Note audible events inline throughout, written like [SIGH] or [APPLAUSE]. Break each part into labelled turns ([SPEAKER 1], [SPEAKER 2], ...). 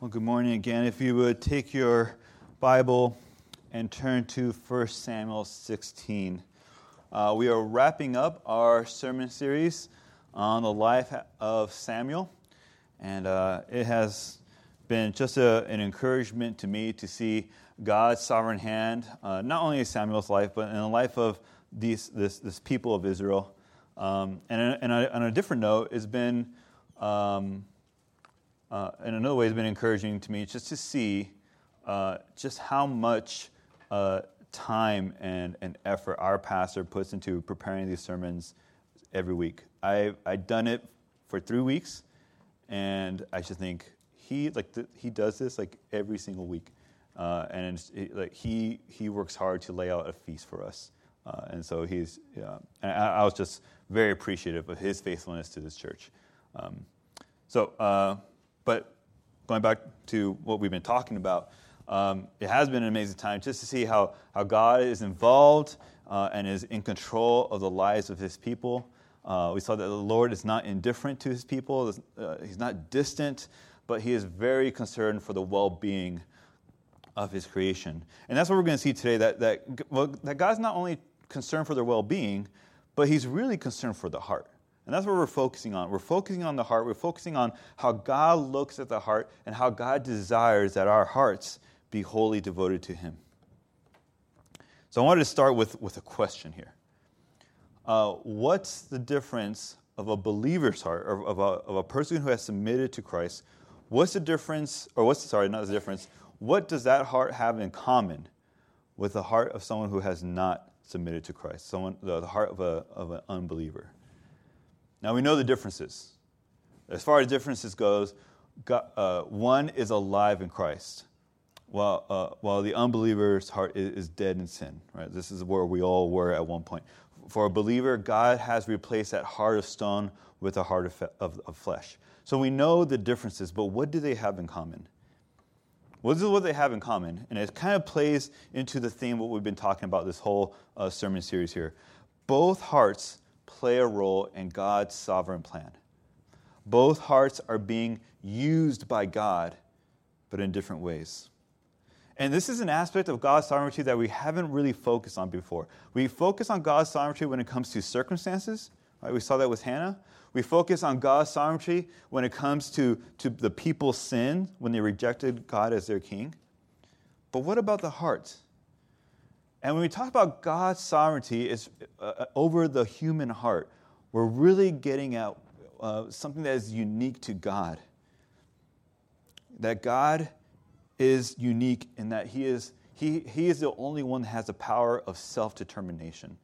[SPEAKER 1] Well, good morning again. If you would take your Bible and turn to 1 Samuel 16. Uh, we are wrapping up our sermon series on the life of Samuel, and uh, it has been just a, an encouragement to me to see God's sovereign hand, uh, not only in Samuel's life, but in the life of these, this, this people of Israel. Um, and, and on a different note, it's been. Um, uh, in another way, has been encouraging to me just to see uh, just how much uh, time and, and effort our pastor puts into preparing these sermons every week. I've, I've done it for three weeks, and I just think he like he does this like every single week, uh, and it, like he he works hard to lay out a feast for us, uh, and so he's yeah, and I, I, was just very appreciative of his faithfulness to this church. Um, so uh, but going back to what we've been talking about, um, it has been an amazing time just to see how, how God is involved uh, and is in control of the lives of his people. Uh, we saw that the Lord is not indifferent to his people, uh, he's not distant, but he is very concerned for the well being of his creation. And that's what we're going to see today that, that, well, that God's not only concerned for their well being, but he's really concerned for the heart. And that's what we're focusing on. We're focusing on the heart. We're focusing on how God looks at the heart and how God desires that our hearts be wholly devoted to Him. So I wanted to start with, with a question here. Uh, what's the difference of a believer's heart, or of a, of a person who has submitted to Christ? What's the difference, or what's, sorry, not the difference, what does that heart have in common with the heart of someone who has not submitted to Christ, someone, the, the heart of, a, of an unbeliever? Now we know the differences. As far as differences goes, God, uh, one is alive in Christ, while, uh, while the unbeliever's heart is, is, dead in sin. Right? This is where we all were at one point. For a believer, God has replaced that heart of stone with a heart of, of, of flesh. So we know the differences, but what do they have in common? Well, this is what they have in common, and it kind of plays into the theme what we've been talking about this whole uh, sermon series here. Both hearts play a role in God's sovereign plan. Both hearts are being used by God, but in different ways. And this is an aspect of God's sovereignty that we haven't really focused on before. We focus on God's sovereignty when it comes to circumstances. Right? We saw that with Hannah. We focus on God's sovereignty when it comes to, to the people's sin when they rejected God as their king. But what about the heart? And when we talk about God's sovereignty is uh, uh, over the human heart, we're really getting at uh, something that is unique to God. That God is unique in that he is, he, he is the only one that has the power of self determination.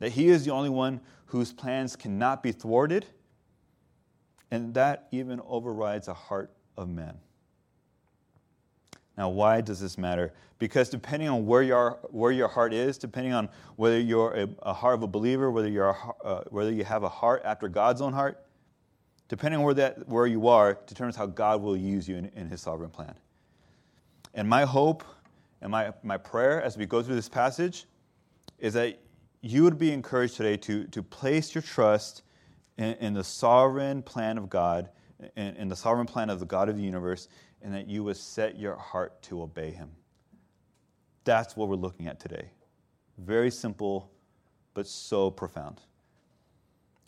[SPEAKER 1] That he is the only one whose plans cannot be thwarted, and that even overrides the heart of man. Now, why does this matter? Because depending on where your, where your heart is, depending on whether you're a, a heart of a believer, whether, you're a, uh, whether you have a heart after God's own heart, depending on where, that, where you are, determines how God will use you in, in His sovereign plan. And my hope and my, my prayer as we go through this passage is that you would be encouraged today to, to place your trust in, in the sovereign plan of God, in, in the sovereign plan of the God of the universe, and that you would set your heart to obey him. That's what we're looking at today. Very simple, but so profound.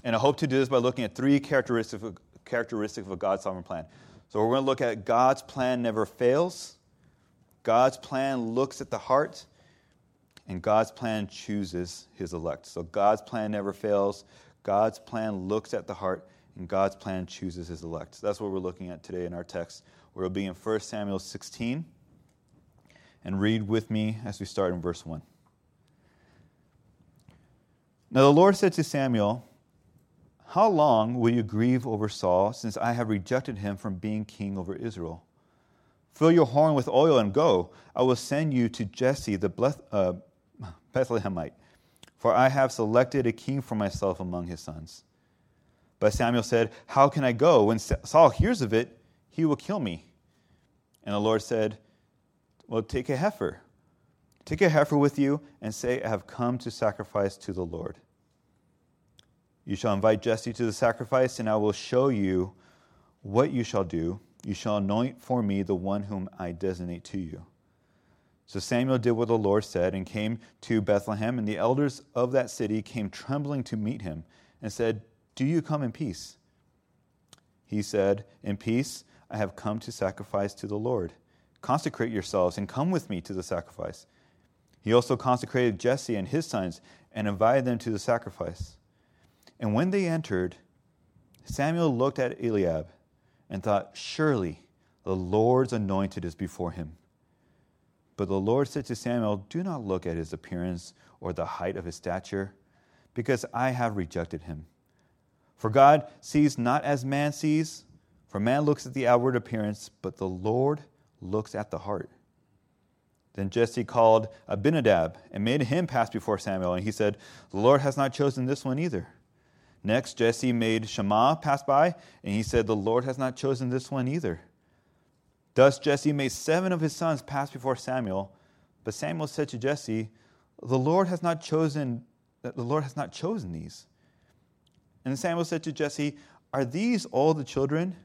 [SPEAKER 1] And I hope to do this by looking at three characteristics of, characteristics of God's sovereign plan. So we're going to look at God's plan never fails, God's plan looks at the heart, and God's plan chooses his elect. So God's plan never fails, God's plan looks at the heart, and God's plan chooses his elect. So That's what we're looking at today in our text. We'll be in 1 Samuel 16 and read with me as we start in verse 1. Now the Lord said to Samuel, How long will you grieve over Saul, since I have rejected him from being king over Israel? Fill your horn with oil and go. I will send you to Jesse the uh, Bethlehemite, for I have selected a king for myself among his sons. But Samuel said, How can I go? When Saul hears of it, he will kill me. And the Lord said, Well, take a heifer. Take a heifer with you and say, I have come to sacrifice to the Lord. You shall invite Jesse to the sacrifice, and I will show you what you shall do. You shall anoint for me the one whom I designate to you. So Samuel did what the Lord said and came to Bethlehem, and the elders of that city came trembling to meet him and said, Do you come in peace? He said, In peace, I have come to sacrifice to the Lord. Consecrate yourselves and come with me to the sacrifice. He also consecrated Jesse and his sons and invited them to the sacrifice. And when they entered, Samuel looked at Eliab and thought, Surely the Lord's anointed is before him. But the Lord said to Samuel, Do not look at his appearance or the height of his stature, because I have rejected him. For God sees not as man sees, for man looks at the outward appearance, but the Lord looks at the heart. Then Jesse called Abinadab and made him pass before Samuel. And he said, The Lord has not chosen this one either. Next, Jesse made Shammah pass by, and he said, The Lord has not chosen this one either. Thus Jesse made seven of his sons pass before Samuel. But Samuel said to Jesse, The Lord has not chosen the Lord has not chosen these. And Samuel said to Jesse, Are these all the children?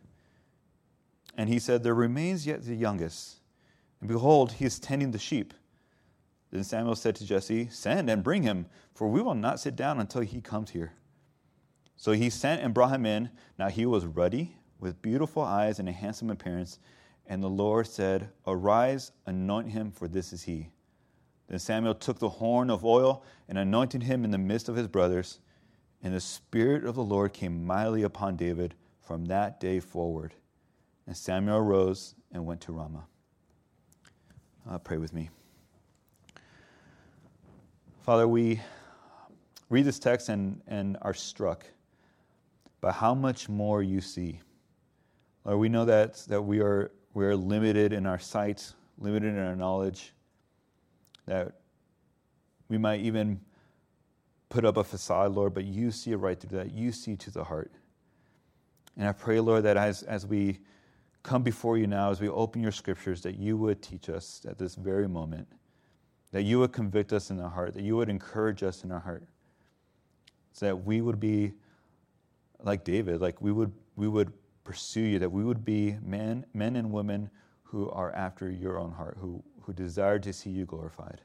[SPEAKER 1] And he said, There remains yet the youngest and behold, he is tending the sheep. Then Samuel said to Jesse, Send and bring him, for we will not sit down until he comes here. So he sent and brought him in. Now he was ruddy, with beautiful eyes and a handsome appearance. And the Lord said, Arise, anoint him, for this is he. Then Samuel took the horn of oil and anointed him in the midst of his brothers. And the Spirit of the Lord came mightily upon David from that day forward. And Samuel arose and went to Ramah. Uh, pray with me. Father, we read this text and, and are struck by how much more you see. Lord, we know that, that we, are, we are limited in our sight, limited in our knowledge, that we might even put up a facade, Lord, but you see right through that. You see to the heart. And I pray, Lord, that as, as we come before you now as we open your scriptures that you would teach us at this very moment, that you would convict us in our heart, that you would encourage us in our heart, so that we would be like David, like we would, we would pursue you, that we would be men, men and women who are after your own heart, who, who desire to see you glorified.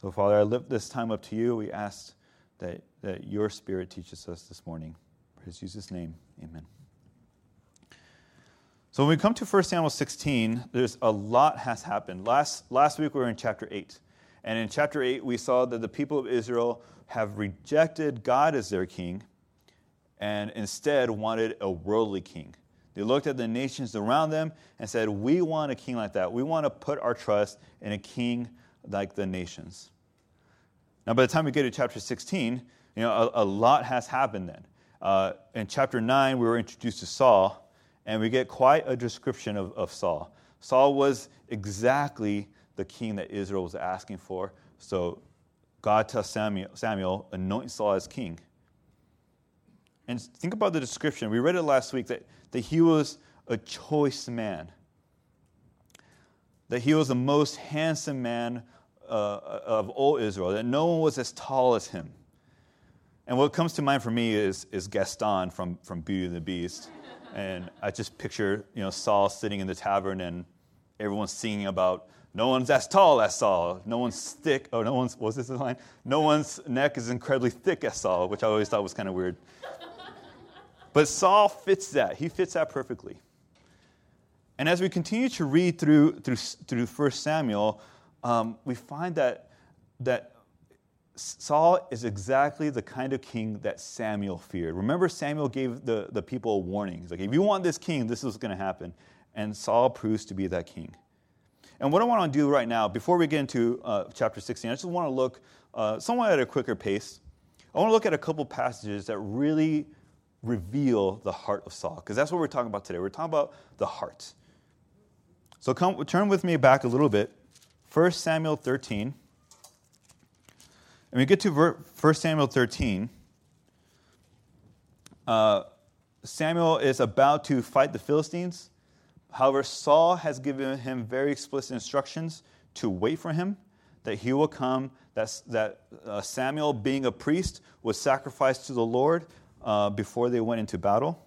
[SPEAKER 1] So, Father, I lift this time up to you. We ask that, that your Spirit teaches us this morning. Praise Jesus' name. Amen. So when we come to 1 Samuel 16, there's a lot has happened. Last, last week we were in chapter 8. And in chapter 8, we saw that the people of Israel have rejected God as their king and instead wanted a worldly king. They looked at the nations around them and said, We want a king like that. We want to put our trust in a king like the nations. Now, by the time we get to chapter 16, you know, a, a lot has happened then. Uh, in chapter 9, we were introduced to Saul, and we get quite a description of, of Saul. Saul was exactly the king that Israel was asking for. So God tells Samuel, Samuel anoint Saul as king. And think about the description. We read it last week that, that he was a choice man, that he was the most handsome man uh, of all Israel, that no one was as tall as him. And what comes to mind for me is, is Gaston from, from Beauty and the Beast. And I just picture, you know, Saul sitting in the tavern and everyone's singing about no one's as tall as Saul. No one's thick. Oh, no one's, was this line? No one's neck is incredibly thick as Saul, which I always thought was kind of weird. But Saul fits that. He fits that perfectly. And as we continue to read through, through, through 1 Samuel, um, we find that, that Saul is exactly the kind of king that Samuel feared. Remember, Samuel gave the, the people a warning. He's like, if you want this king, this is going to happen. And Saul proves to be that king. And what I want to do right now, before we get into uh, chapter 16, I just want to look uh, somewhat at a quicker pace. I want to look at a couple passages that really reveal the heart of Saul, because that's what we're talking about today. We're talking about the heart. So come, turn with me back a little bit. 1 Samuel 13. And we get to 1 Samuel 13. Uh, Samuel is about to fight the Philistines. However, Saul has given him very explicit instructions to wait for him, that he will come, that, that uh, Samuel, being a priest, was sacrificed to the Lord uh, before they went into battle.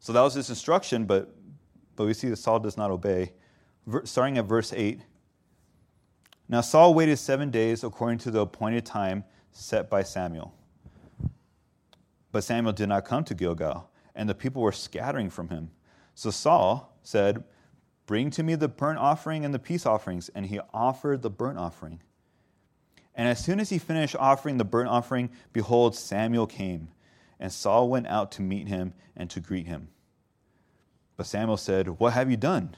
[SPEAKER 1] So that was his instruction, but, but we see that Saul does not obey. Starting at verse 8. Now Saul waited seven days according to the appointed time set by Samuel. But Samuel did not come to Gilgal, and the people were scattering from him. So Saul said, Bring to me the burnt offering and the peace offerings. And he offered the burnt offering. And as soon as he finished offering the burnt offering, behold, Samuel came. And Saul went out to meet him and to greet him. But Samuel said, What have you done?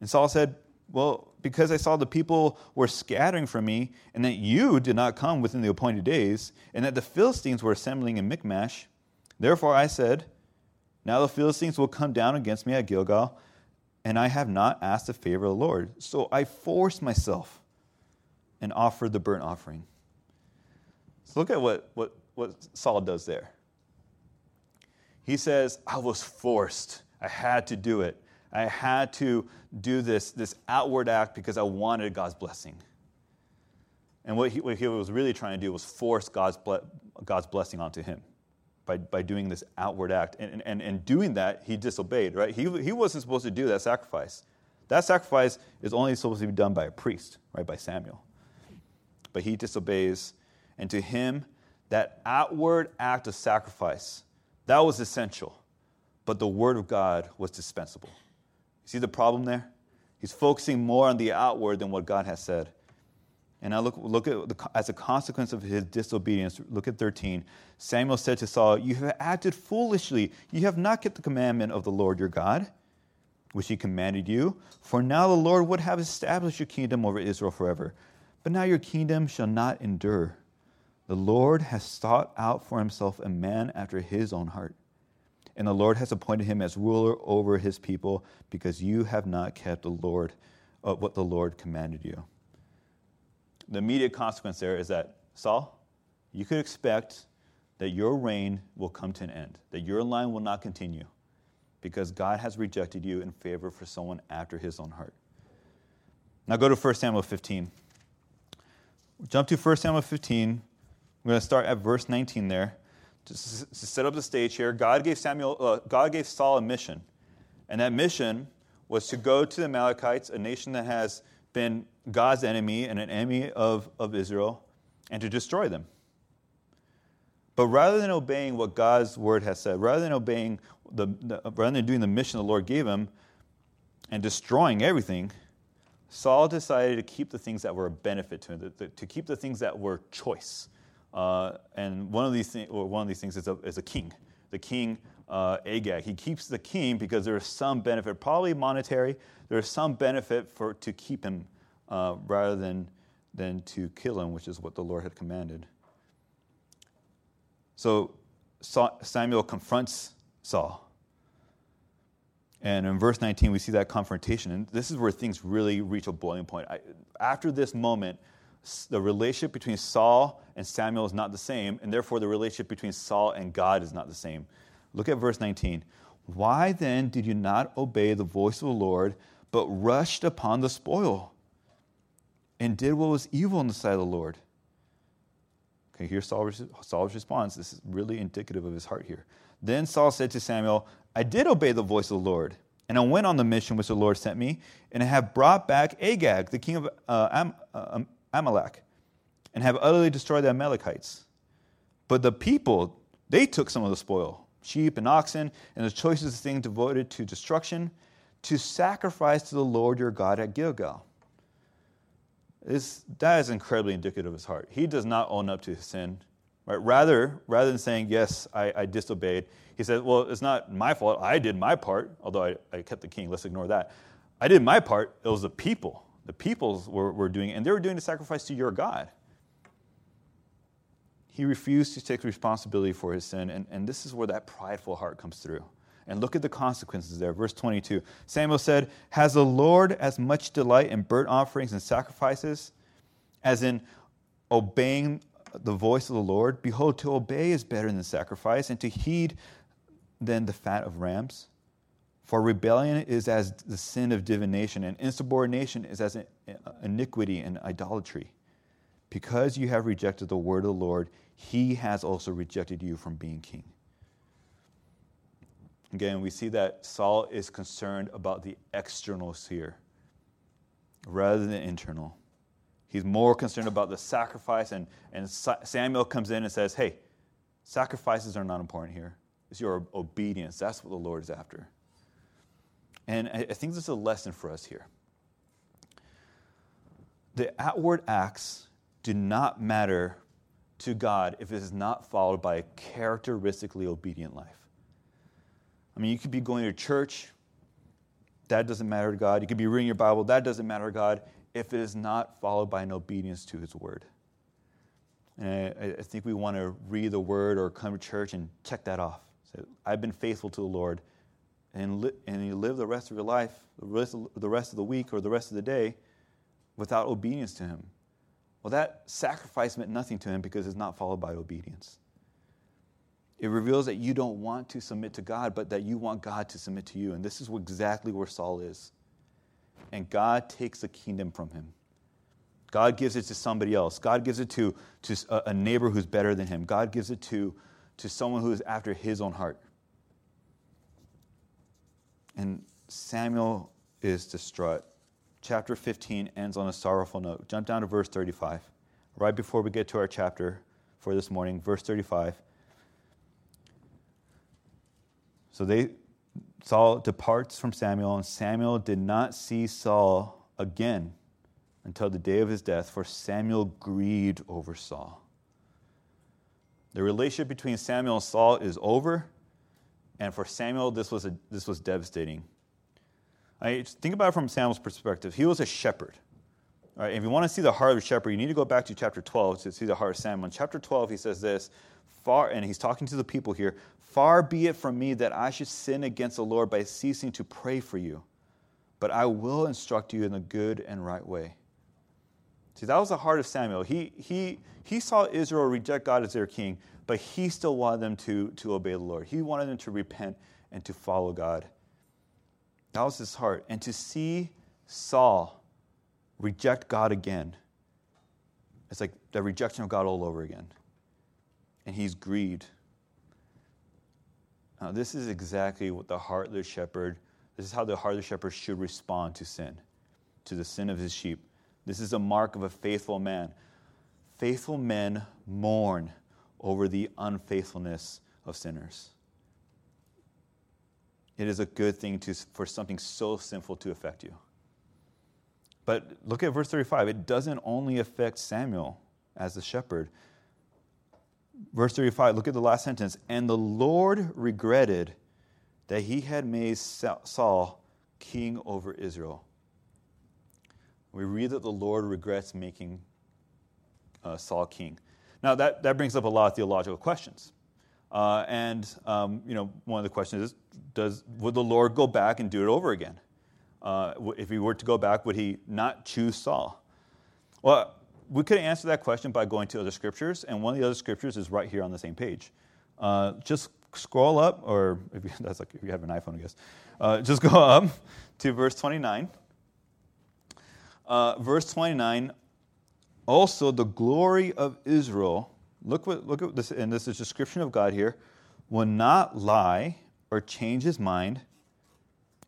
[SPEAKER 1] And Saul said, Well, because I saw the people were scattering from me, and that you did not come within the appointed days, and that the Philistines were assembling in Michmash, therefore I said, Now the Philistines will come down against me at Gilgal, and I have not asked the favor of the Lord. So I forced myself and offered the burnt offering. So look at what, what, what Saul does there. He says, I was forced. I had to do it. I had to do this, this outward act because I wanted God's blessing. And what he, what he was really trying to do was force God's, ble- God's blessing onto him by, by doing this outward act. And, and, and doing that, he disobeyed, right? He, he wasn't supposed to do that sacrifice. That sacrifice is only supposed to be done by a priest, right? By Samuel. But he disobeys. And to him, that outward act of sacrifice, that was essential. But the word of God was dispensable. See the problem there? He's focusing more on the outward than what God has said. And now look, look at the, as a consequence of his disobedience, look at 13. Samuel said to Saul, You have acted foolishly. You have not kept the commandment of the Lord your God, which he commanded you. For now the Lord would have established your kingdom over Israel forever. But now your kingdom shall not endure. The Lord has sought out for himself a man after his own heart. And the Lord has appointed him as ruler over his people because you have not kept the Lord, uh, what the Lord commanded you the immediate consequence there is that, Saul, you could expect that your reign will come to an end, that your line will not continue, because God has rejected you in favor for someone after his own heart. Now go to 1 Samuel 15. Jump to 1 Samuel 15. We're going to start at verse 19 there. To, set up the stage here, God gave, Samuel, uh, God gave Saul a mission. And that mission was to go to the Amalekites, a nation that has been God's enemy and an enemy of, of Israel, and to destroy them. But rather than obeying what God's word has said, rather than obeying the, the, rather than doing the mission the Lord gave him and destroying everything, Saul decided to keep the things that were a benefit to him, to, to keep the things that were choice. Uh, and one of these things, or one of these things is a, is a king. The king uh, Agag. He keeps the king because there is some benefit, probably monetary. There is some benefit for to keep him uh, rather than than to kill him, which is what the Lord had commanded. So Samuel confronts Saul. And in verse 19, we see that confrontation. And this is where things really reach a boiling point. I, after this moment, the relationship between Saul and Samuel is not the same, and therefore the relationship between Saul and God is not the same. Look at verse 19. Why then did you not obey the voice of the Lord, but rushed upon the spoil and did what was evil in the sight of the Lord? Okay, here's Saul's, Saul's response. This is really indicative of his heart here. Then Saul said to Samuel, I did obey the voice of the Lord, and I went on the mission which the Lord sent me, and I have brought back Agag, the king of uh, Am- uh, Amalek, and have utterly destroyed the Amalekites. But the people, they took some of the spoil sheep and oxen, and the choicest thing devoted to destruction, to sacrifice to the Lord your God at Gilgal. This, that is incredibly indicative of his heart. He does not own up to his sin. Right? Rather, rather than saying, Yes, I, I disobeyed, he says, Well, it's not my fault. I did my part, although I, I kept the king. Let's ignore that. I did my part. It was the people. The peoples were, were doing and they were doing the sacrifice to your God he refused to take responsibility for his sin. And, and this is where that prideful heart comes through. And look at the consequences there. Verse 22 Samuel said, Has the Lord as much delight in burnt offerings and sacrifices as in obeying the voice of the Lord? Behold, to obey is better than sacrifice, and to heed than the fat of rams. For rebellion is as the sin of divination, and insubordination is as iniquity and idolatry. Because you have rejected the word of the Lord, he has also rejected you from being king. Again, we see that Saul is concerned about the externals here rather than internal. He's more concerned about the sacrifice, and, and Samuel comes in and says, Hey, sacrifices are not important here. It's your obedience. That's what the Lord is after. And I think this is a lesson for us here. The outward acts do not matter to God if it is not followed by a characteristically obedient life. I mean, you could be going to church, that doesn't matter to God. You could be reading your Bible, that doesn't matter to God if it is not followed by an obedience to His Word. And I, I think we want to read the Word or come to church and check that off. Say, I've been faithful to the Lord. And, li- and you live the rest of your life, the rest of, the rest of the week or the rest of the day, without obedience to Him. Well, that sacrifice meant nothing to Him because it's not followed by obedience. It reveals that you don't want to submit to God, but that you want God to submit to you. And this is exactly where Saul is. And God takes the kingdom from him. God gives it to somebody else. God gives it to, to a neighbor who's better than him. God gives it to, to someone who is after his own heart. And Samuel is distraught. Chapter 15 ends on a sorrowful note. Jump down to verse 35. Right before we get to our chapter for this morning, verse 35. So they Saul departs from Samuel, and Samuel did not see Saul again until the day of his death, for Samuel grieved over Saul. The relationship between Samuel and Saul is over, and for Samuel, this was, a, this was devastating. I think about it from Samuel's perspective. He was a shepherd. If you want to see the heart of a shepherd, you need to go back to chapter 12 to see the heart of Samuel. In chapter 12, he says this far, and he's talking to the people here Far be it from me that I should sin against the Lord by ceasing to pray for you, but I will instruct you in the good and right way. See, that was the heart of Samuel. He, he, he saw Israel reject God as their king, but he still wanted them to, to obey the Lord. He wanted them to repent and to follow God. That was his heart. And to see Saul reject God again, it's like the rejection of God all over again. And he's grieved. Now, this is exactly what the heart of the shepherd, this is how the heart of the shepherd should respond to sin, to the sin of his sheep. This is a mark of a faithful man. Faithful men mourn over the unfaithfulness of sinners. It is a good thing to, for something so sinful to affect you. But look at verse 35. It doesn't only affect Samuel as the shepherd, verse 35, look at the last sentence. And the Lord regretted that he had made Saul king over Israel. We read that the Lord regrets making uh, Saul king. Now, that, that brings up a lot of theological questions. Uh, and, um, you know, one of the questions is, does, would the Lord go back and do it over again? Uh, if he were to go back, would he not choose Saul? Well, we could answer that question by going to other scriptures, and one of the other scriptures is right here on the same page. Uh, just scroll up, or if you, [LAUGHS] that's like if you have an iPhone, I guess. Uh, just go [LAUGHS] up to verse 29. Uh, verse 29. Also, the glory of Israel. Look what look at this, and this is description of God here. Will not lie or change his mind,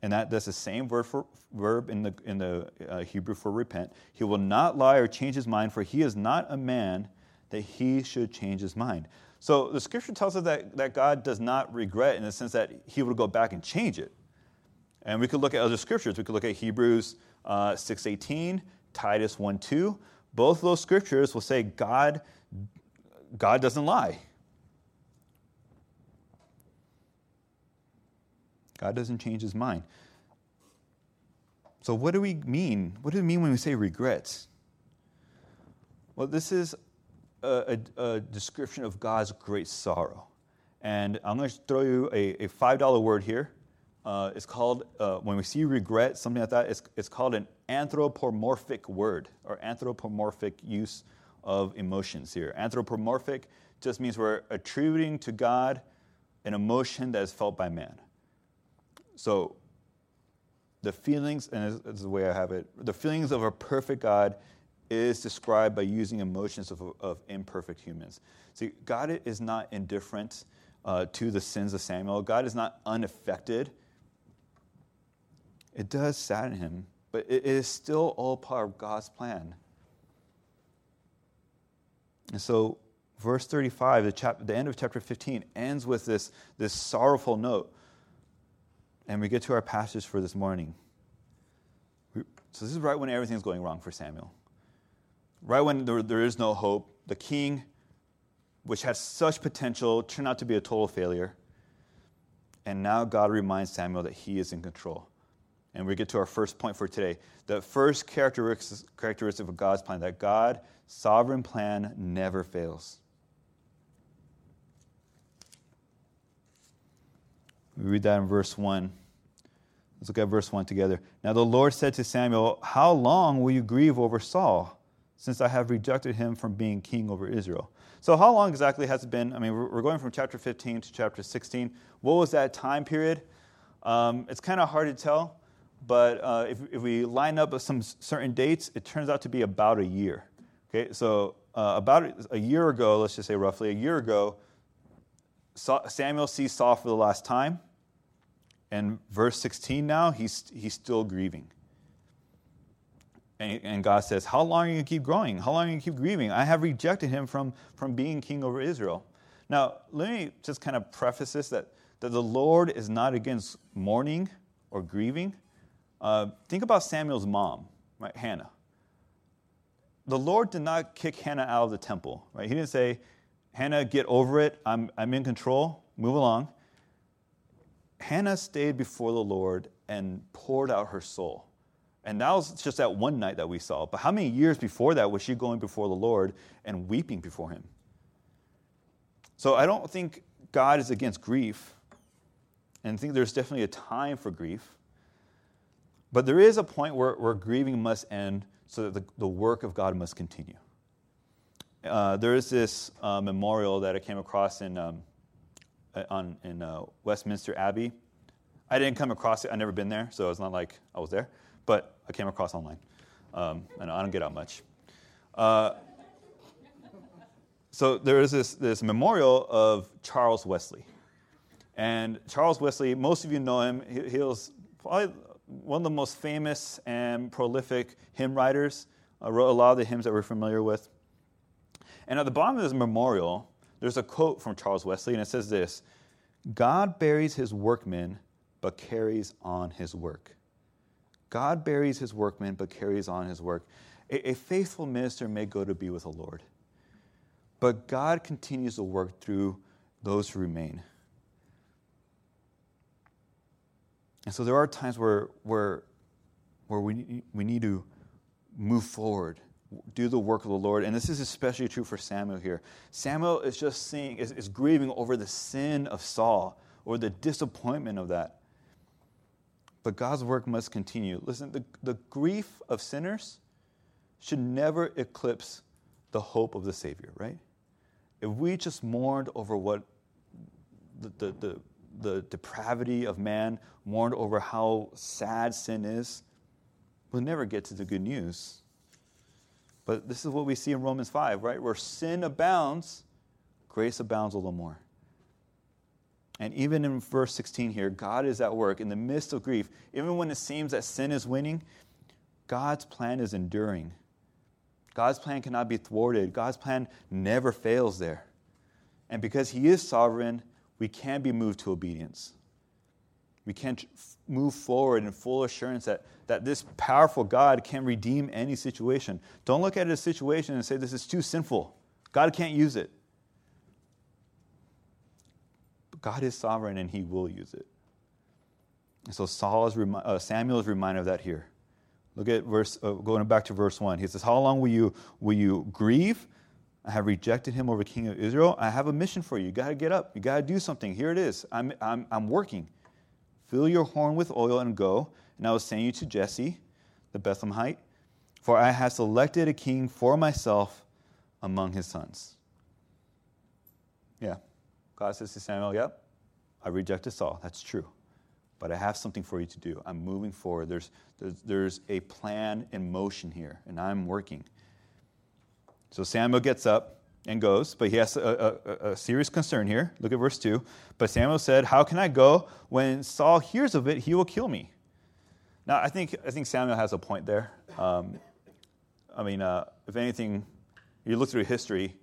[SPEAKER 1] and that, that's the same word for, verb in the, in the uh, Hebrew for repent. He will not lie or change his mind, for he is not a man that he should change his mind. So the scripture tells us that, that God does not regret in the sense that he would go back and change it. And we could look at other scriptures. We could look at Hebrews uh, 6.18, Titus 1.2. Both those scriptures will say God, God doesn't lie. God doesn't change his mind. So, what do we mean? What do we mean when we say regrets? Well, this is a, a, a description of God's great sorrow. And I'm going to throw you a, a $5 word here. Uh, it's called, uh, when we see regret, something like that, it's, it's called an anthropomorphic word or anthropomorphic use of emotions here. Anthropomorphic just means we're attributing to God an emotion that is felt by man. So the feelings, and this is the way I have it, the feelings of a perfect God is described by using emotions of, of imperfect humans. See, God is not indifferent uh, to the sins of Samuel. God is not unaffected. It does sadden him, but it is still all part of God's plan. And so, verse 35, the, chap- the end of chapter 15, ends with this, this sorrowful note. And we get to our passage for this morning. So, this is right when everything's going wrong for Samuel. Right when there, there is no hope. The king, which had such potential, turned out to be a total failure. And now God reminds Samuel that he is in control. And we get to our first point for today. The first characteristic of God's plan that God's sovereign plan never fails. We read that in verse 1. Let's look at verse 1 together. Now the Lord said to Samuel, How long will you grieve over Saul, since I have rejected him from being king over Israel? So, how long exactly has it been? I mean, we're going from chapter 15 to chapter 16. What was that time period? Um, it's kind of hard to tell, but uh, if, if we line up some certain dates, it turns out to be about a year. Okay, so uh, about a year ago, let's just say roughly a year ago, Samuel sees Saul for the last time. And verse 16 now, he's, he's still grieving. And, and God says, How long are you going to keep growing? How long are you going to keep grieving? I have rejected him from, from being king over Israel. Now, let me just kind of preface this that, that the Lord is not against mourning or grieving. Uh, think about Samuel's mom, right? Hannah. The Lord did not kick Hannah out of the temple, right? He didn't say, Hannah, get over it. I'm, I'm in control. Move along. Hannah stayed before the Lord and poured out her soul. And that was just that one night that we saw. But how many years before that was she going before the Lord and weeping before Him? So I don't think God is against grief. And I think there's definitely a time for grief. But there is a point where, where grieving must end so that the, the work of God must continue. Uh, there is this uh, memorial that I came across in um, uh, on, in uh, Westminster Abbey. I didn't come across it, I've never been there, so it's not like I was there, but I came across online. Um, and I don't get out much. Uh, so there is this, this memorial of Charles Wesley. And Charles Wesley, most of you know him, he, he was probably one of the most famous and prolific hymn writers, uh, wrote a lot of the hymns that we're familiar with. And at the bottom of this memorial, there's a quote from Charles Wesley, and it says this God buries his workmen, but carries on his work. God buries his workmen, but carries on his work. A, a faithful minister may go to be with the Lord, but God continues to work through those who remain. And so there are times where, where, where we, we need to move forward do the work of the Lord. And this is especially true for Samuel here. Samuel is just seeing, is, is grieving over the sin of Saul or the disappointment of that. But God's work must continue. Listen, the, the grief of sinners should never eclipse the hope of the Savior, right? If we just mourned over what the, the, the, the depravity of man, mourned over how sad sin is, we'll never get to the good news. But this is what we see in Romans 5, right? Where sin abounds, grace abounds a little more. And even in verse 16 here, God is at work in the midst of grief. Even when it seems that sin is winning, God's plan is enduring. God's plan cannot be thwarted. God's plan never fails there. And because He is sovereign, we can be moved to obedience. We can move forward in full assurance that, that this powerful God can redeem any situation. Don't look at a situation and say, This is too sinful. God can't use it. But God is sovereign and he will use it. And so Saul is remi- uh, Samuel is reminded of that here. Look at verse, uh, going back to verse 1. He says, How long will you, will you grieve? I have rejected him over king of Israel. I have a mission for you. You got to get up. You got to do something. Here it is. I'm, I'm, I'm working. Fill your horn with oil and go, and I will send you to Jesse, the Bethlehemite, for I have selected a king for myself among his sons. Yeah. God says to Samuel, Yep, I rejected Saul. That's true. But I have something for you to do. I'm moving forward. There's, there's, there's a plan in motion here, and I'm working. So Samuel gets up, and goes, but he has a, a, a, serious concern here. Look at verse 2. But Samuel said, How can I go? When Saul hears of it, he will kill me. Now, I think, I think Samuel has a point there. Um, I mean, uh, if anything, you look through history,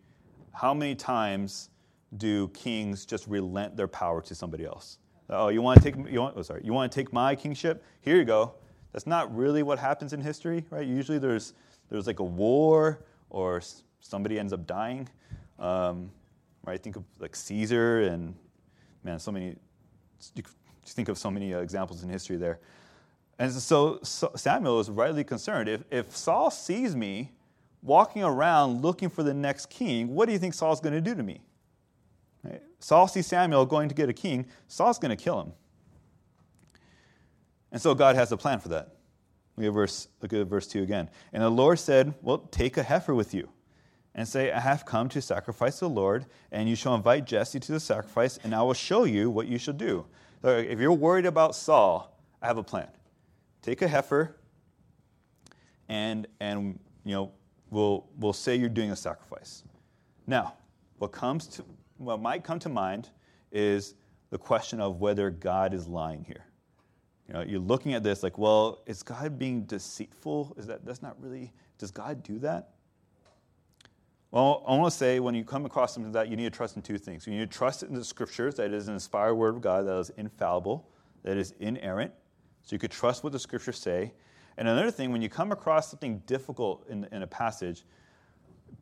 [SPEAKER 1] how many times do kings just relent their power to somebody else? Oh, you want to take you want, oh, sorry, you want to take my kingship? Here you go. That's not really what happens in history, right? Usually there's there's like a war or somebody ends up dying. Um, right? Think of like Caesar and man, so many. You think of so many uh, examples in history there. And so, so Samuel is rightly concerned. If, if Saul sees me walking around looking for the next king, what do you think Saul's going to do to me? Right? Saul sees Samuel going to get a king. Saul's going to kill him. And so God has a plan for that. Look at verse, look at verse 2 again. And the Lord said, Well, take a heifer with you and say, I have come to sacrifice the Lord, and you shall invite Jesse to the sacrifice, and I will show you what you shall do. So if you're worried about Saul, I have a plan. Take a heifer, and, and you know, we'll, we'll say you're doing a sacrifice. Now, what, comes to, what might come to mind is the question of whether God is lying here. You know, you're looking at this like, well, is God being deceitful? Is that that's not really? Does God do that? Well, I want to say when you come across something like that, you need to trust in two things. You need to trust in the scriptures, that it is an inspired word of God, that is infallible, that is inerrant. So you could trust what the scriptures say. And another thing, when you come across something difficult in, in a passage,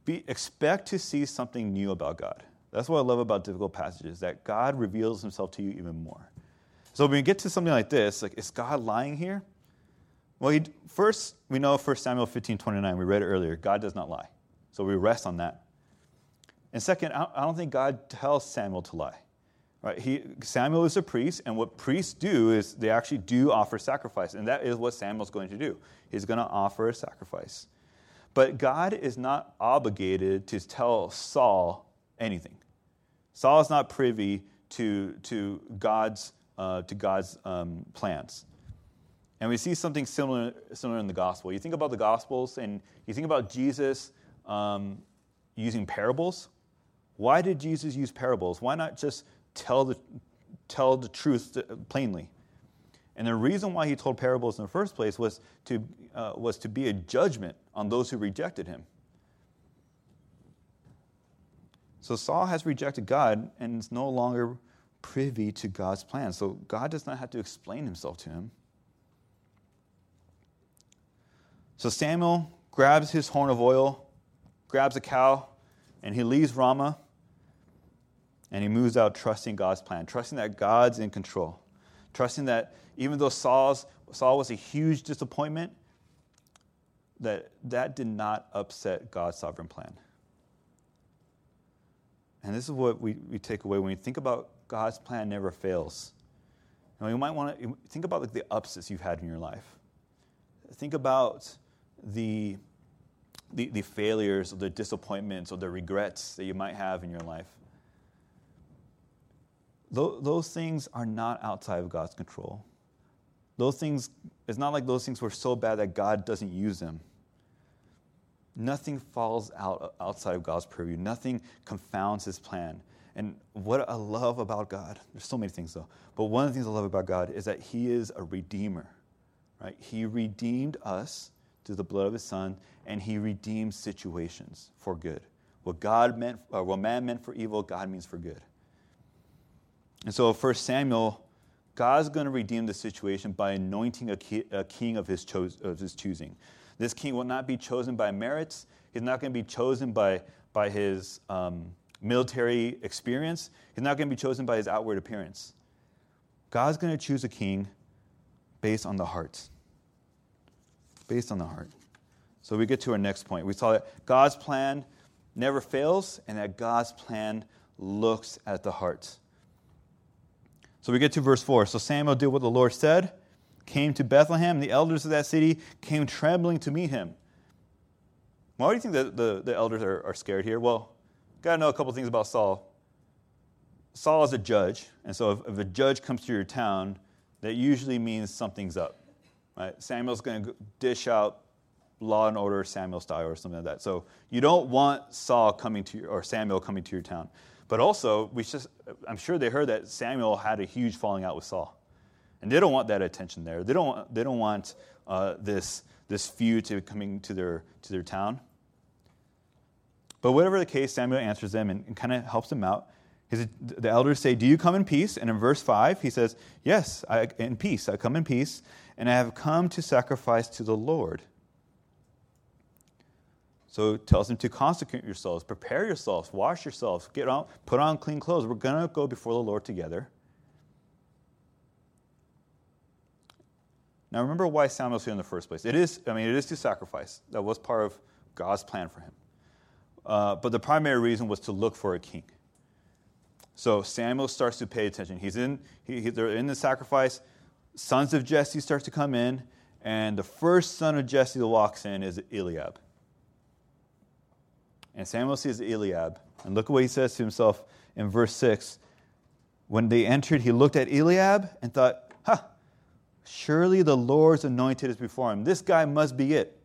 [SPEAKER 1] be, expect to see something new about God. That's what I love about difficult passages, that God reveals himself to you even more. So when we get to something like this, like, is God lying here? Well, he, first, we know 1 Samuel 15 29, we read it earlier. God does not lie. So we rest on that. And second, I don't think God tells Samuel to lie. Right? He, Samuel is a priest, and what priests do is they actually do offer sacrifice, and that is what Samuel's going to do. He's going to offer a sacrifice. But God is not obligated to tell Saul anything. Saul is not privy to, to God's uh, to God's um, plans. And we see something similar, similar in the gospel. You think about the gospels and you think about Jesus um, using parables. Why did Jesus use parables? Why not just tell the, tell the truth plainly? And the reason why he told parables in the first place was to, uh, was to be a judgment on those who rejected him. So Saul has rejected God and is no longer privy to God's plan. So God does not have to explain himself to him. So Samuel grabs his horn of oil, grabs a cow, and he leaves Ramah and he moves out trusting God's plan, trusting that God's in control, trusting that even though Saul's, Saul was a huge disappointment, that that did not upset God's sovereign plan. And this is what we, we take away when we think about God's plan never fails. Now, you might want to think about like, the upsets you've had in your life. Think about the, the, the failures or the disappointments or the regrets that you might have in your life. Those things are not outside of God's control. Those things, it's not like those things were so bad that God doesn't use them. Nothing falls out outside of God's purview. Nothing confounds his plan. And what I love about God, there's so many things though, but one of the things I love about God is that He is a redeemer, right? He redeemed us through the blood of His Son, and He redeems situations for good. What God meant, or what man meant for evil, God means for good. And so, First Samuel, God's going to redeem the situation by anointing a, a king of his, cho- of his choosing. This king will not be chosen by merits. He's not going to be chosen by, by his um, military experience. He's not going to be chosen by his outward appearance. God's going to choose a king based on the heart. Based on the heart. So we get to our next point. We saw that God's plan never fails and that God's plan looks at the heart. So we get to verse 4. So Samuel did what the Lord said, came to Bethlehem. The elders of that city came trembling to meet him. Why do you think that the, the elders are, are scared here? Well, got to know a couple things about Saul. Saul is a judge, and so if, if, a judge comes to your town, that usually means something's up. Right? Samuel's going to dish out Law and Order Samuel style or something like that. So you don't want Saul coming to your, or Samuel coming to your town. But also, we just, I'm sure they heard that Samuel had a huge falling out with Saul. And they don't want that attention there. They don't they don't want uh, this, this feud to coming to their, to their town. But whatever the case, Samuel answers them and, and kind of helps them out. His, the elders say, Do you come in peace? And in verse 5, he says, Yes, I, in peace. I come in peace, and I have come to sacrifice to the Lord. So it tells them to consecrate yourselves, prepare yourselves, wash yourselves, get on, put on clean clothes. We're going to go before the Lord together. Now remember why Samuel's here in the first place. It is, I mean, it is to sacrifice. That was part of God's plan for him. Uh, but the primary reason was to look for a king. So Samuel starts to pay attention. He's in, he, they're in the sacrifice. Sons of Jesse starts to come in, and the first son of Jesse that walks in is Eliab. And Samuel sees Eliab, and look at what he says to himself in verse 6. When they entered, he looked at Eliab and thought, huh, surely the Lord's anointed is before him. This guy must be it.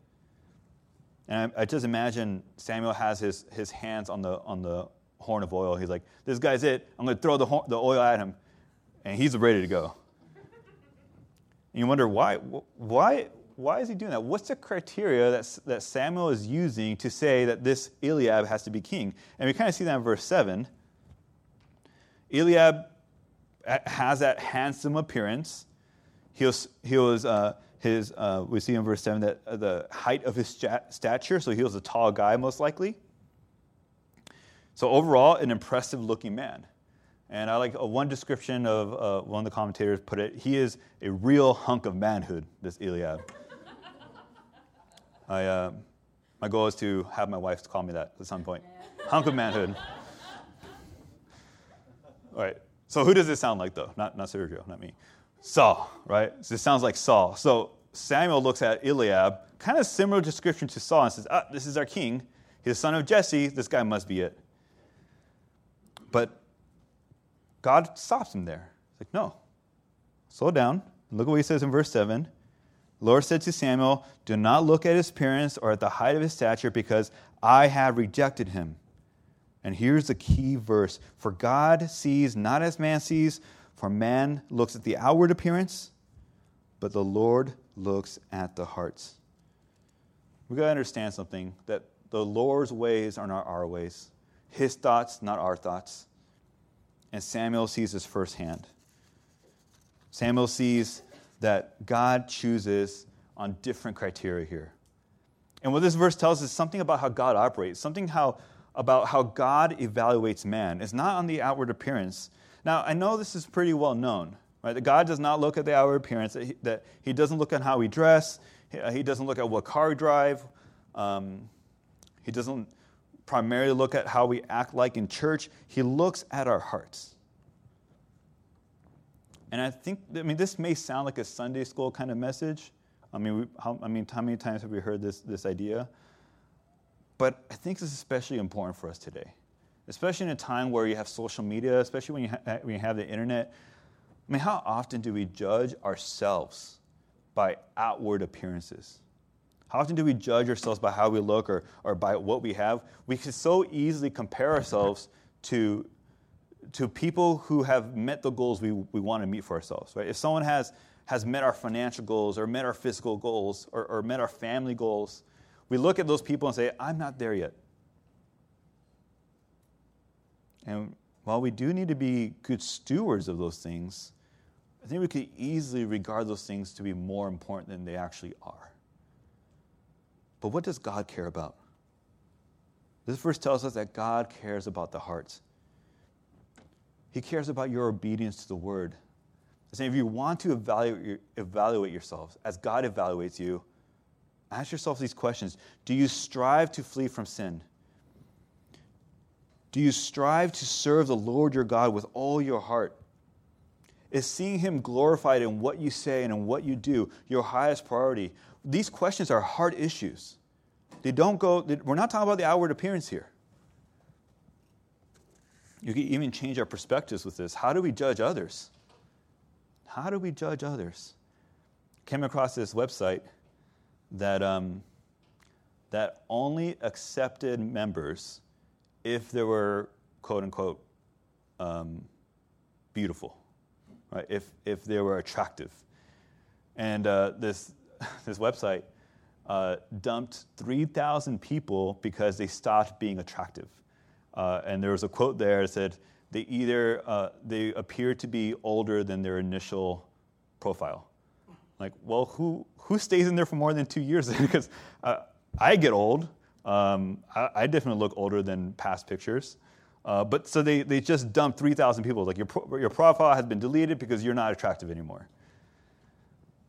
[SPEAKER 1] And I, I, just imagine Samuel has his, his hands on the, on the horn of oil. He's like, This guy's it. I'm going to throw the, the oil at him. And he's ready to go. And you wonder why, why, why is he doing that? What's the criteria that, that Samuel is using to say that this Eliab has to be king? And we kind of see that in verse 7. Eliab has that handsome appearance. He was, he was uh, his, uh, we see in verse 7 that uh, the height of his stature, so he was a tall guy most likely. So, overall, an impressive looking man. And I like uh, one description of uh, one of the commentators put it he is a real hunk of manhood, this Eliab. [LAUGHS] I, uh, my goal is to have my wife call me that at some point. hunk of manhood. [LAUGHS] All right. So, who does this sound like, though? Not, not Sergio, not me. Saul, right? So this sounds like Saul. So Samuel looks at Eliab, kind of similar description to Saul, and says, ah, this is our king. He's the son of Jesse. This guy must be it. But God stops him there. He's like, no, slow down. Look at what he says in verse 7. Lord said to Samuel, Do not look at his appearance or at the height of his stature, because I have rejected him. And here's the key verse For God sees not as man sees, for man looks at the outward appearance, but the Lord looks at the hearts. We've got to understand something that the Lord's ways are not our ways, his thoughts, not our thoughts. And Samuel sees this firsthand. Samuel sees that God chooses on different criteria here. And what this verse tells us is something about how God operates, something how, about how God evaluates man. It's not on the outward appearance, now, I know this is pretty well known, right? That God does not look at the outward appearance, that He, that he doesn't look at how we dress, he, uh, he doesn't look at what car we drive, um, He doesn't primarily look at how we act like in church. He looks at our hearts. And I think, I mean, this may sound like a Sunday school kind of message. I mean, we, how, I mean, how many times have we heard this, this idea? But I think this is especially important for us today especially in a time where you have social media, especially when you, ha- when you have the internet. I mean, how often do we judge ourselves by outward appearances? How often do we judge ourselves by how we look or, or by what we have? We can so easily compare ourselves to, to people who have met the goals we, we want to meet for ourselves, right? If someone has, has met our financial goals or met our physical goals or, or met our family goals, we look at those people and say, I'm not there yet. And while we do need to be good stewards of those things, I think we could easily regard those things to be more important than they actually are. But what does God care about? This verse tells us that God cares about the hearts. He cares about your obedience to the word. saying if you want to evaluate, evaluate yourselves as God evaluates you, ask yourself these questions Do you strive to flee from sin? Do you strive to serve the Lord your God with all your heart? Is seeing him glorified in what you say and in what you do your highest priority? These questions are hard issues. They don't go, we're not talking about the outward appearance here. You can even change our perspectives with this. How do we judge others? How do we judge others? Came across this website that um, that only accepted members if they were quote unquote um, beautiful, right? If, if they were attractive. And uh, this, [LAUGHS] this website uh, dumped 3,000 people because they stopped being attractive. Uh, and there was a quote there that said, they either uh, they appear to be older than their initial profile. Like, well, who, who stays in there for more than two years? [LAUGHS] because uh, I get old. Um, I, I, definitely look older than past pictures. Uh, but so they, they just dumped 3,000 people. Like, your, pro, your profile has been deleted because you're not attractive anymore.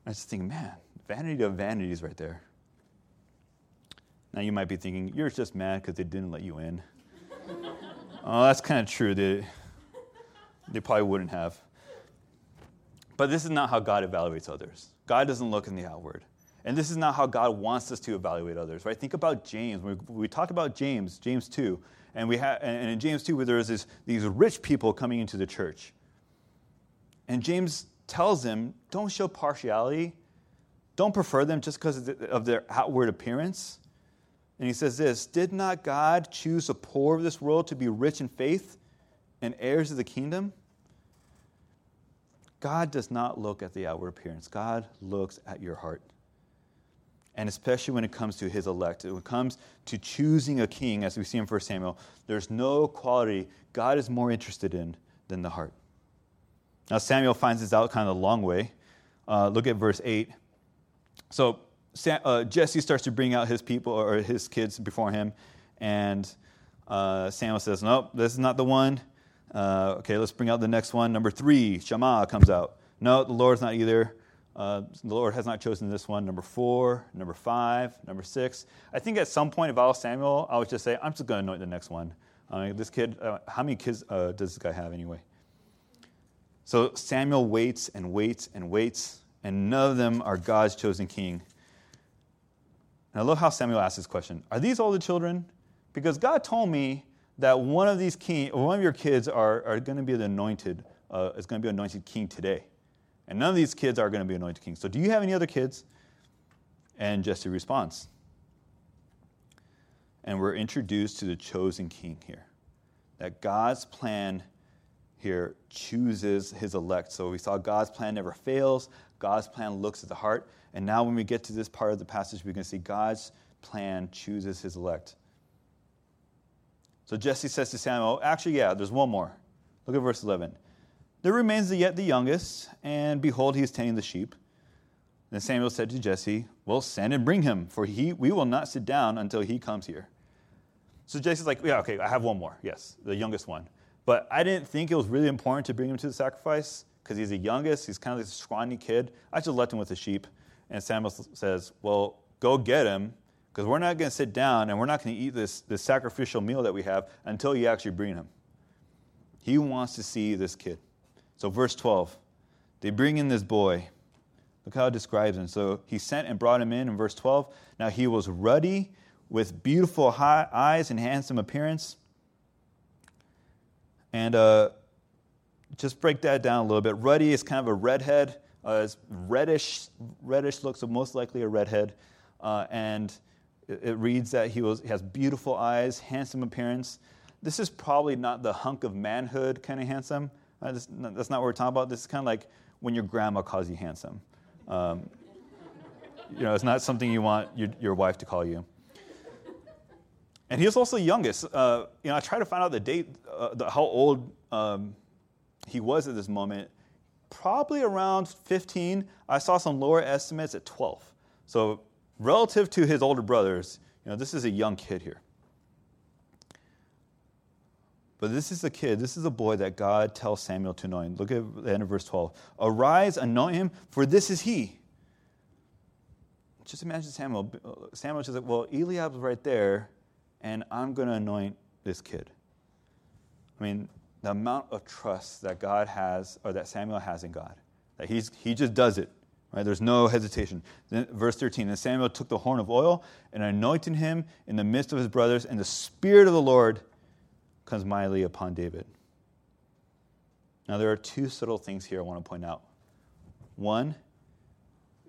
[SPEAKER 1] I just think, man, vanity of vanities right there. Now you might be thinking, you're just mad because they didn't let you in. [LAUGHS] oh, that's kind of true. They, they probably wouldn't have. But this is not how God evaluates others. God doesn't look in the outward. And this is not how God wants us to evaluate others, right? Think about James. We, we talk about James, James 2, and, we ha- and in James 2, where there's this, these rich people coming into the church. And James tells them, don't show partiality. Don't prefer them just because of their outward appearance. And he says this Did not God choose the poor of this world to be rich in faith and heirs of the kingdom? God does not look at the outward appearance, God looks at your heart. And especially when it comes to his elect, when it comes to choosing a king, as we see in 1 Samuel, there's no quality God is more interested in than the heart. Now, Samuel finds this out kind of a long way. Uh, look at verse 8. So, uh, Jesse starts to bring out his people or his kids before him, and uh, Samuel says, Nope, this is not the one. Uh, okay, let's bring out the next one. Number three, Shammah comes out. No, the Lord's not either. Uh, the Lord has not chosen this one. Number four, number five, number six. I think at some point, if I was Samuel, I would just say, I'm just going to anoint the next one. this kid, uh, how many kids uh, does this guy have anyway? So Samuel waits and waits and waits, and none of them are God's chosen king. And I love how Samuel asks this question Are these all the children? Because God told me that one of these king, one of your kids are, are going to be the anointed, uh, is going to be anointed king today. And none of these kids are going to be anointed king. So do you have any other kids? And Jesse responds. And we're introduced to the chosen king here. That God's plan here chooses his elect. So we saw God's plan never fails, God's plan looks at the heart. And now, when we get to this part of the passage, we can see God's plan chooses his elect. So Jesse says to Samuel, Actually, yeah, there's one more. Look at verse 11. There remains yet the youngest, and behold, he is tending the sheep. Then Samuel said to Jesse, Well, send and bring him, for he, we will not sit down until he comes here. So Jesse's like, Yeah, okay, I have one more. Yes, the youngest one. But I didn't think it was really important to bring him to the sacrifice because he's the youngest. He's kind of this scrawny kid. I just left him with the sheep. And Samuel says, Well, go get him because we're not going to sit down and we're not going to eat this, this sacrificial meal that we have until you actually bring him. He wants to see this kid. So, verse 12, they bring in this boy. Look how it describes him. So, he sent and brought him in in verse 12. Now, he was ruddy with beautiful eyes and handsome appearance. And uh, just break that down a little bit. Ruddy is kind of a redhead. Uh, it's reddish, reddish looks, so most likely a redhead. Uh, and it reads that he, was, he has beautiful eyes, handsome appearance. This is probably not the hunk of manhood kind of handsome. That's not what we're talking about. This is kind of like when your grandma calls you handsome. Um, you know, it's not something you want your, your wife to call you. And he was also the youngest. Uh, you know, I tried to find out the date, uh, the, how old um, he was at this moment. Probably around 15. I saw some lower estimates at 12. So relative to his older brothers, you know, this is a young kid here. But this is a kid, this is a boy that God tells Samuel to anoint. Look at the end of verse 12. Arise, anoint him, for this is he. Just imagine Samuel. Samuel like, well, Eliab's right there, and I'm going to anoint this kid. I mean, the amount of trust that God has, or that Samuel has in God, that he's, he just does it. Right? There's no hesitation. Then, verse 13 And Samuel took the horn of oil and anointed him in the midst of his brothers, and the Spirit of the Lord comes mightily upon David. Now, there are two subtle things here I want to point out. One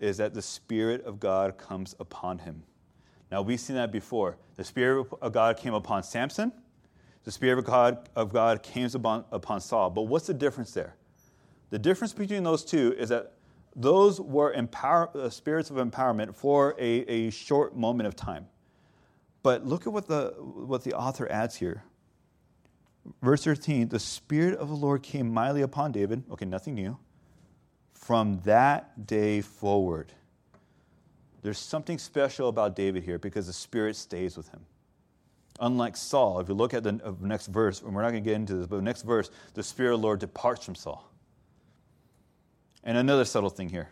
[SPEAKER 1] is that the Spirit of God comes upon him. Now, we've seen that before. The Spirit of God came upon Samson, the Spirit of God, of God came upon, upon Saul. But what's the difference there? The difference between those two is that those were empower, uh, spirits of empowerment for a, a short moment of time. But look at what the, what the author adds here. Verse 13 the Spirit of the Lord came mightily upon David. Okay, nothing new. From that day forward. There's something special about David here because the Spirit stays with him. Unlike Saul, if you look at the uh, next verse, and we're not going to get into this, but the next verse, the Spirit of the Lord departs from Saul. And another subtle thing here.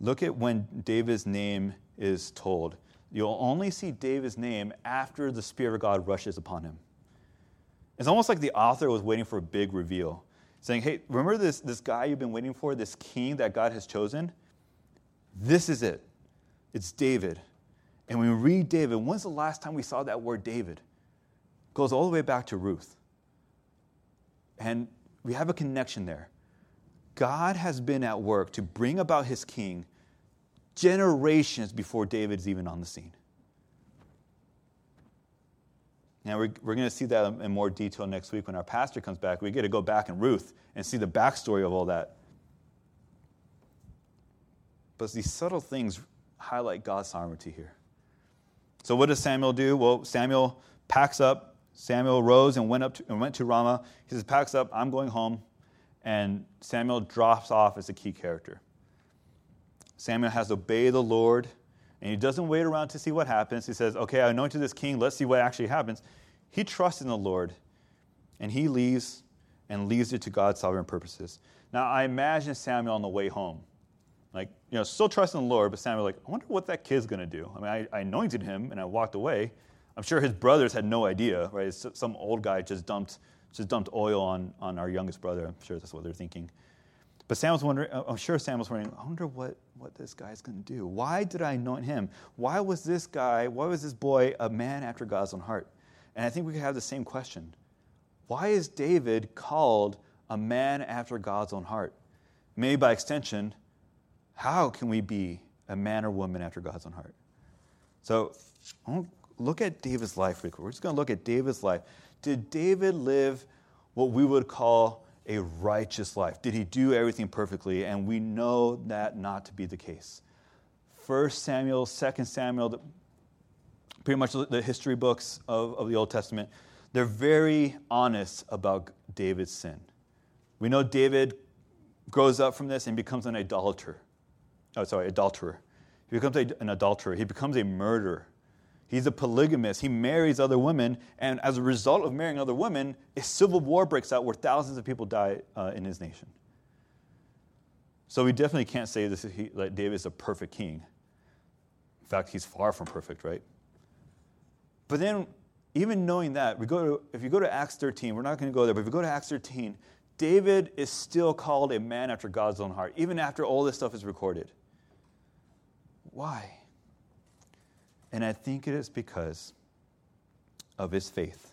[SPEAKER 1] Look at when David's name is told. You'll only see David's name after the Spirit of God rushes upon him. It's almost like the author was waiting for a big reveal, saying, Hey, remember this, this guy you've been waiting for, this king that God has chosen? This is it. It's David. And when we read David, when's the last time we saw that word David? It goes all the way back to Ruth. And we have a connection there. God has been at work to bring about his king generations before David's even on the scene. Now, we're, we're going to see that in more detail next week when our pastor comes back. We get to go back in Ruth and see the backstory of all that. But these subtle things highlight God's sovereignty here. So, what does Samuel do? Well, Samuel packs up. Samuel rose and went up to, and went to Ramah. He says, "Packs up. I'm going home." and Samuel drops off as a key character. Samuel has to obey the Lord, and he doesn't wait around to see what happens. He says, Okay, I anointed this king, let's see what actually happens. He trusts in the Lord, and he leaves and leaves it to God's sovereign purposes. Now, I imagine Samuel on the way home. Like, you know, still trusting the Lord, but Samuel, like, I wonder what that kid's going to do. I mean, I, I anointed him and I walked away. I'm sure his brothers had no idea, right? Some old guy just dumped just dumped oil on, on our youngest brother. I'm sure that's what they're thinking. But Samuel's wondering, I'm sure Samuel's wondering, I wonder what, what this guy's going to do. Why did I anoint him? Why was this guy, why was this boy a man after God's own heart? And I think we could have the same question. Why is David called a man after God's own heart? Maybe by extension, how can we be a man or woman after God's own heart? So look at David's life We're just going to look at David's life. Did David live what we would call a righteous life? Did he do everything perfectly? And we know that not to be the case. First Samuel, Second Samuel, the, pretty much the history books of, of the Old Testament, they're very honest about David's sin. We know David grows up from this and becomes an idolater. Oh, sorry, adulterer. He becomes a, an adulterer. He becomes a murderer. He's a polygamist. He marries other women, and as a result of marrying other women, a civil war breaks out where thousands of people die uh, in his nation. So we definitely can't say that David is a perfect king. In fact, he's far from perfect, right? But then, even knowing that, we go to, if you go to Acts 13, we're not going to go there, but if you go to Acts 13, David is still called a man after God's own heart, even after all this stuff is recorded. Why? And I think it is because of his faith.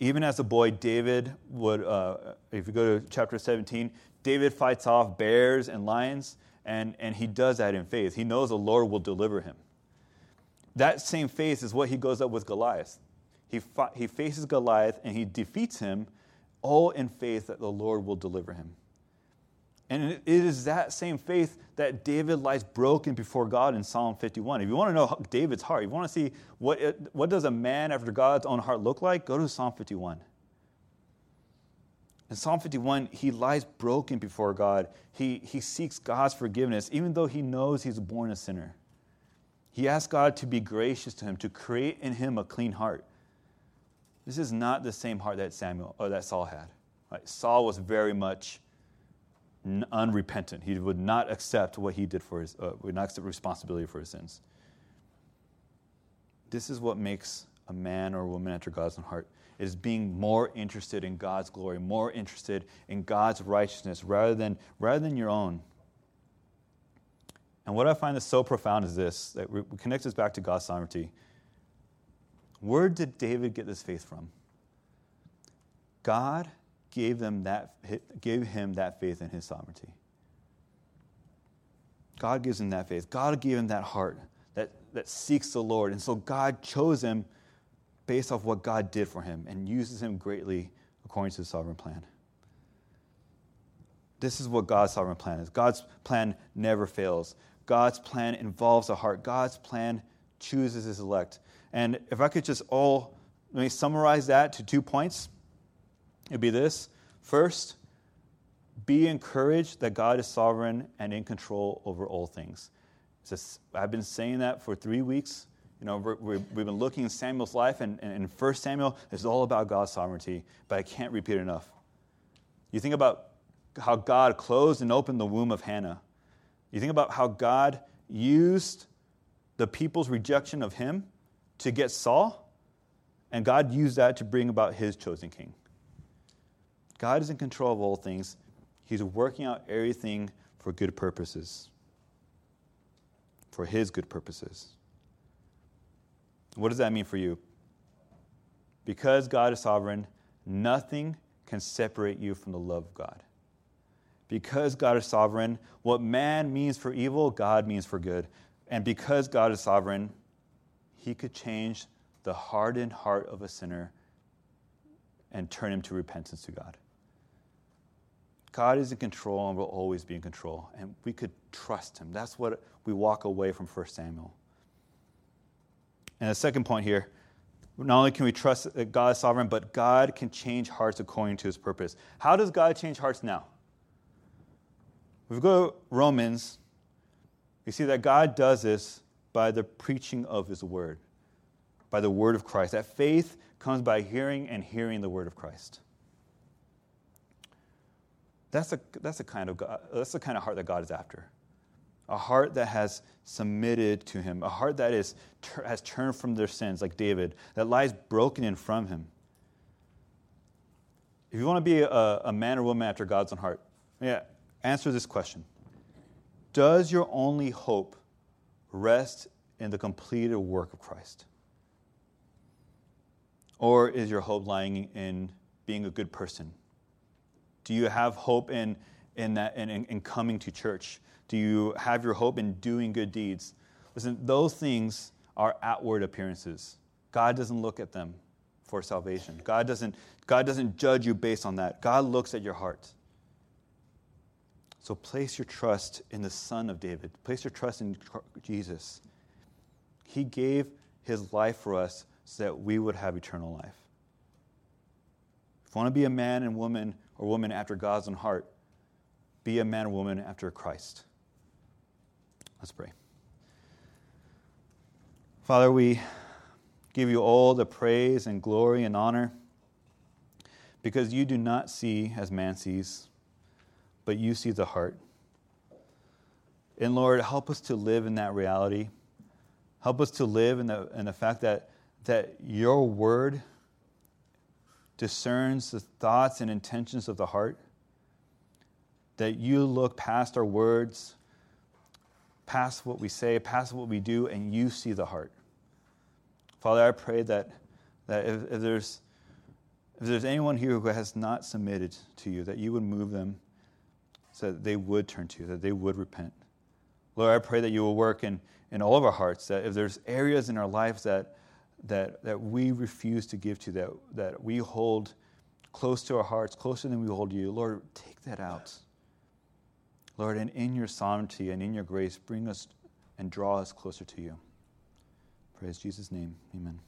[SPEAKER 1] Even as a boy, David would, uh, if you go to chapter 17, David fights off bears and lions, and, and he does that in faith. He knows the Lord will deliver him. That same faith is what he goes up with Goliath. He, he faces Goliath and he defeats him, all in faith that the Lord will deliver him. And it is that same faith that David lies broken before God in Psalm 51. If you want to know David's heart, if you want to see what, it, what does a man after God's own heart look like, go to Psalm 51. In Psalm 51, he lies broken before God. He, he seeks God's forgiveness, even though he knows he's born a sinner. He asked God to be gracious to him, to create in him a clean heart. This is not the same heart that Samuel or that Saul had. Right? Saul was very much unrepentant. He would not accept what he did for his, uh, would not accept responsibility for his sins. This is what makes a man or a woman after God's own heart. It is being more interested in God's glory, more interested in God's righteousness rather than, rather than your own. And what I find is so profound is this that we connect us back to God's sovereignty. Where did David get this faith from? God gave, them that, gave him that faith in his sovereignty. God gives him that faith. God gave him that heart that that seeks the Lord. And so God chose him based off what God did for him and uses him greatly according to the sovereign plan. This is what God's sovereign plan is. God's plan never fails. God's plan involves a heart. God's plan chooses his elect. And if I could just all let me summarize that to two points, it'd be this. First, be encouraged that God is sovereign and in control over all things. Just, I've been saying that for three weeks. You know, we have been looking at Samuel's life, and, in 1 Samuel, it's all about God's sovereignty, but I can't repeat enough. You think about how God closed and opened the womb of Hannah. You think about how God used the people's rejection of him to get Saul, and God used that to bring about his chosen king. God is in control of all things, He's working out everything for good purposes, for His good purposes. What does that mean for you? Because God is sovereign, nothing can separate you from the love of God. Because God is sovereign, what man means for evil, God means for good. And because God is sovereign, he could change the hardened heart of a sinner and turn him to repentance to God. God is in control and will always be in control, and we could trust him. That's what we walk away from 1 Samuel. And the second point here not only can we trust that God is sovereign, but God can change hearts according to his purpose. How does God change hearts now? If we go to Romans, we see that God does this by the preaching of his word, by the word of Christ. That faith comes by hearing and hearing the word of Christ. That's, a, that's, a kind of God, that's the kind of heart that God is after. A heart that has submitted to him, a heart that is, has turned from their sins, like David, that lies broken in from him. If you want to be a, a man or woman after God's own heart, yeah, answer this question Does your only hope rest in the completed work of Christ? Or is your hope lying in being a good person? Do you have hope in, in, that, in, in coming to church? Do you have your hope in doing good deeds? Listen, those things are outward appearances. God doesn't look at them for salvation. God doesn't, God doesn't judge you based on that. God looks at your heart. So place your trust in the Son of David. Place your trust in Jesus. He gave his life for us so that we would have eternal life. If you want to be a man and woman or woman after God's own heart, be a man or woman after Christ. Let's pray. Father, we give you all the praise and glory and honor because you do not see as man sees but you see the heart. And Lord, help us to live in that reality. Help us to live in the, in the fact that, that your word discerns the thoughts and intentions of the heart. That you look past our words, past what we say, past what we do, and you see the heart. Father, I pray that, that if, if, there's, if there's anyone here who has not submitted to you, that you would move them so that they would turn to you, that they would repent. Lord, I pray that you will work in, in all of our hearts, that if there's areas in our lives that, that, that we refuse to give to, that, that we hold close to our hearts, closer than we hold you, Lord, take that out. Lord, and in your sovereignty and in your grace, bring us and draw us closer to you. Praise Jesus' name. Amen.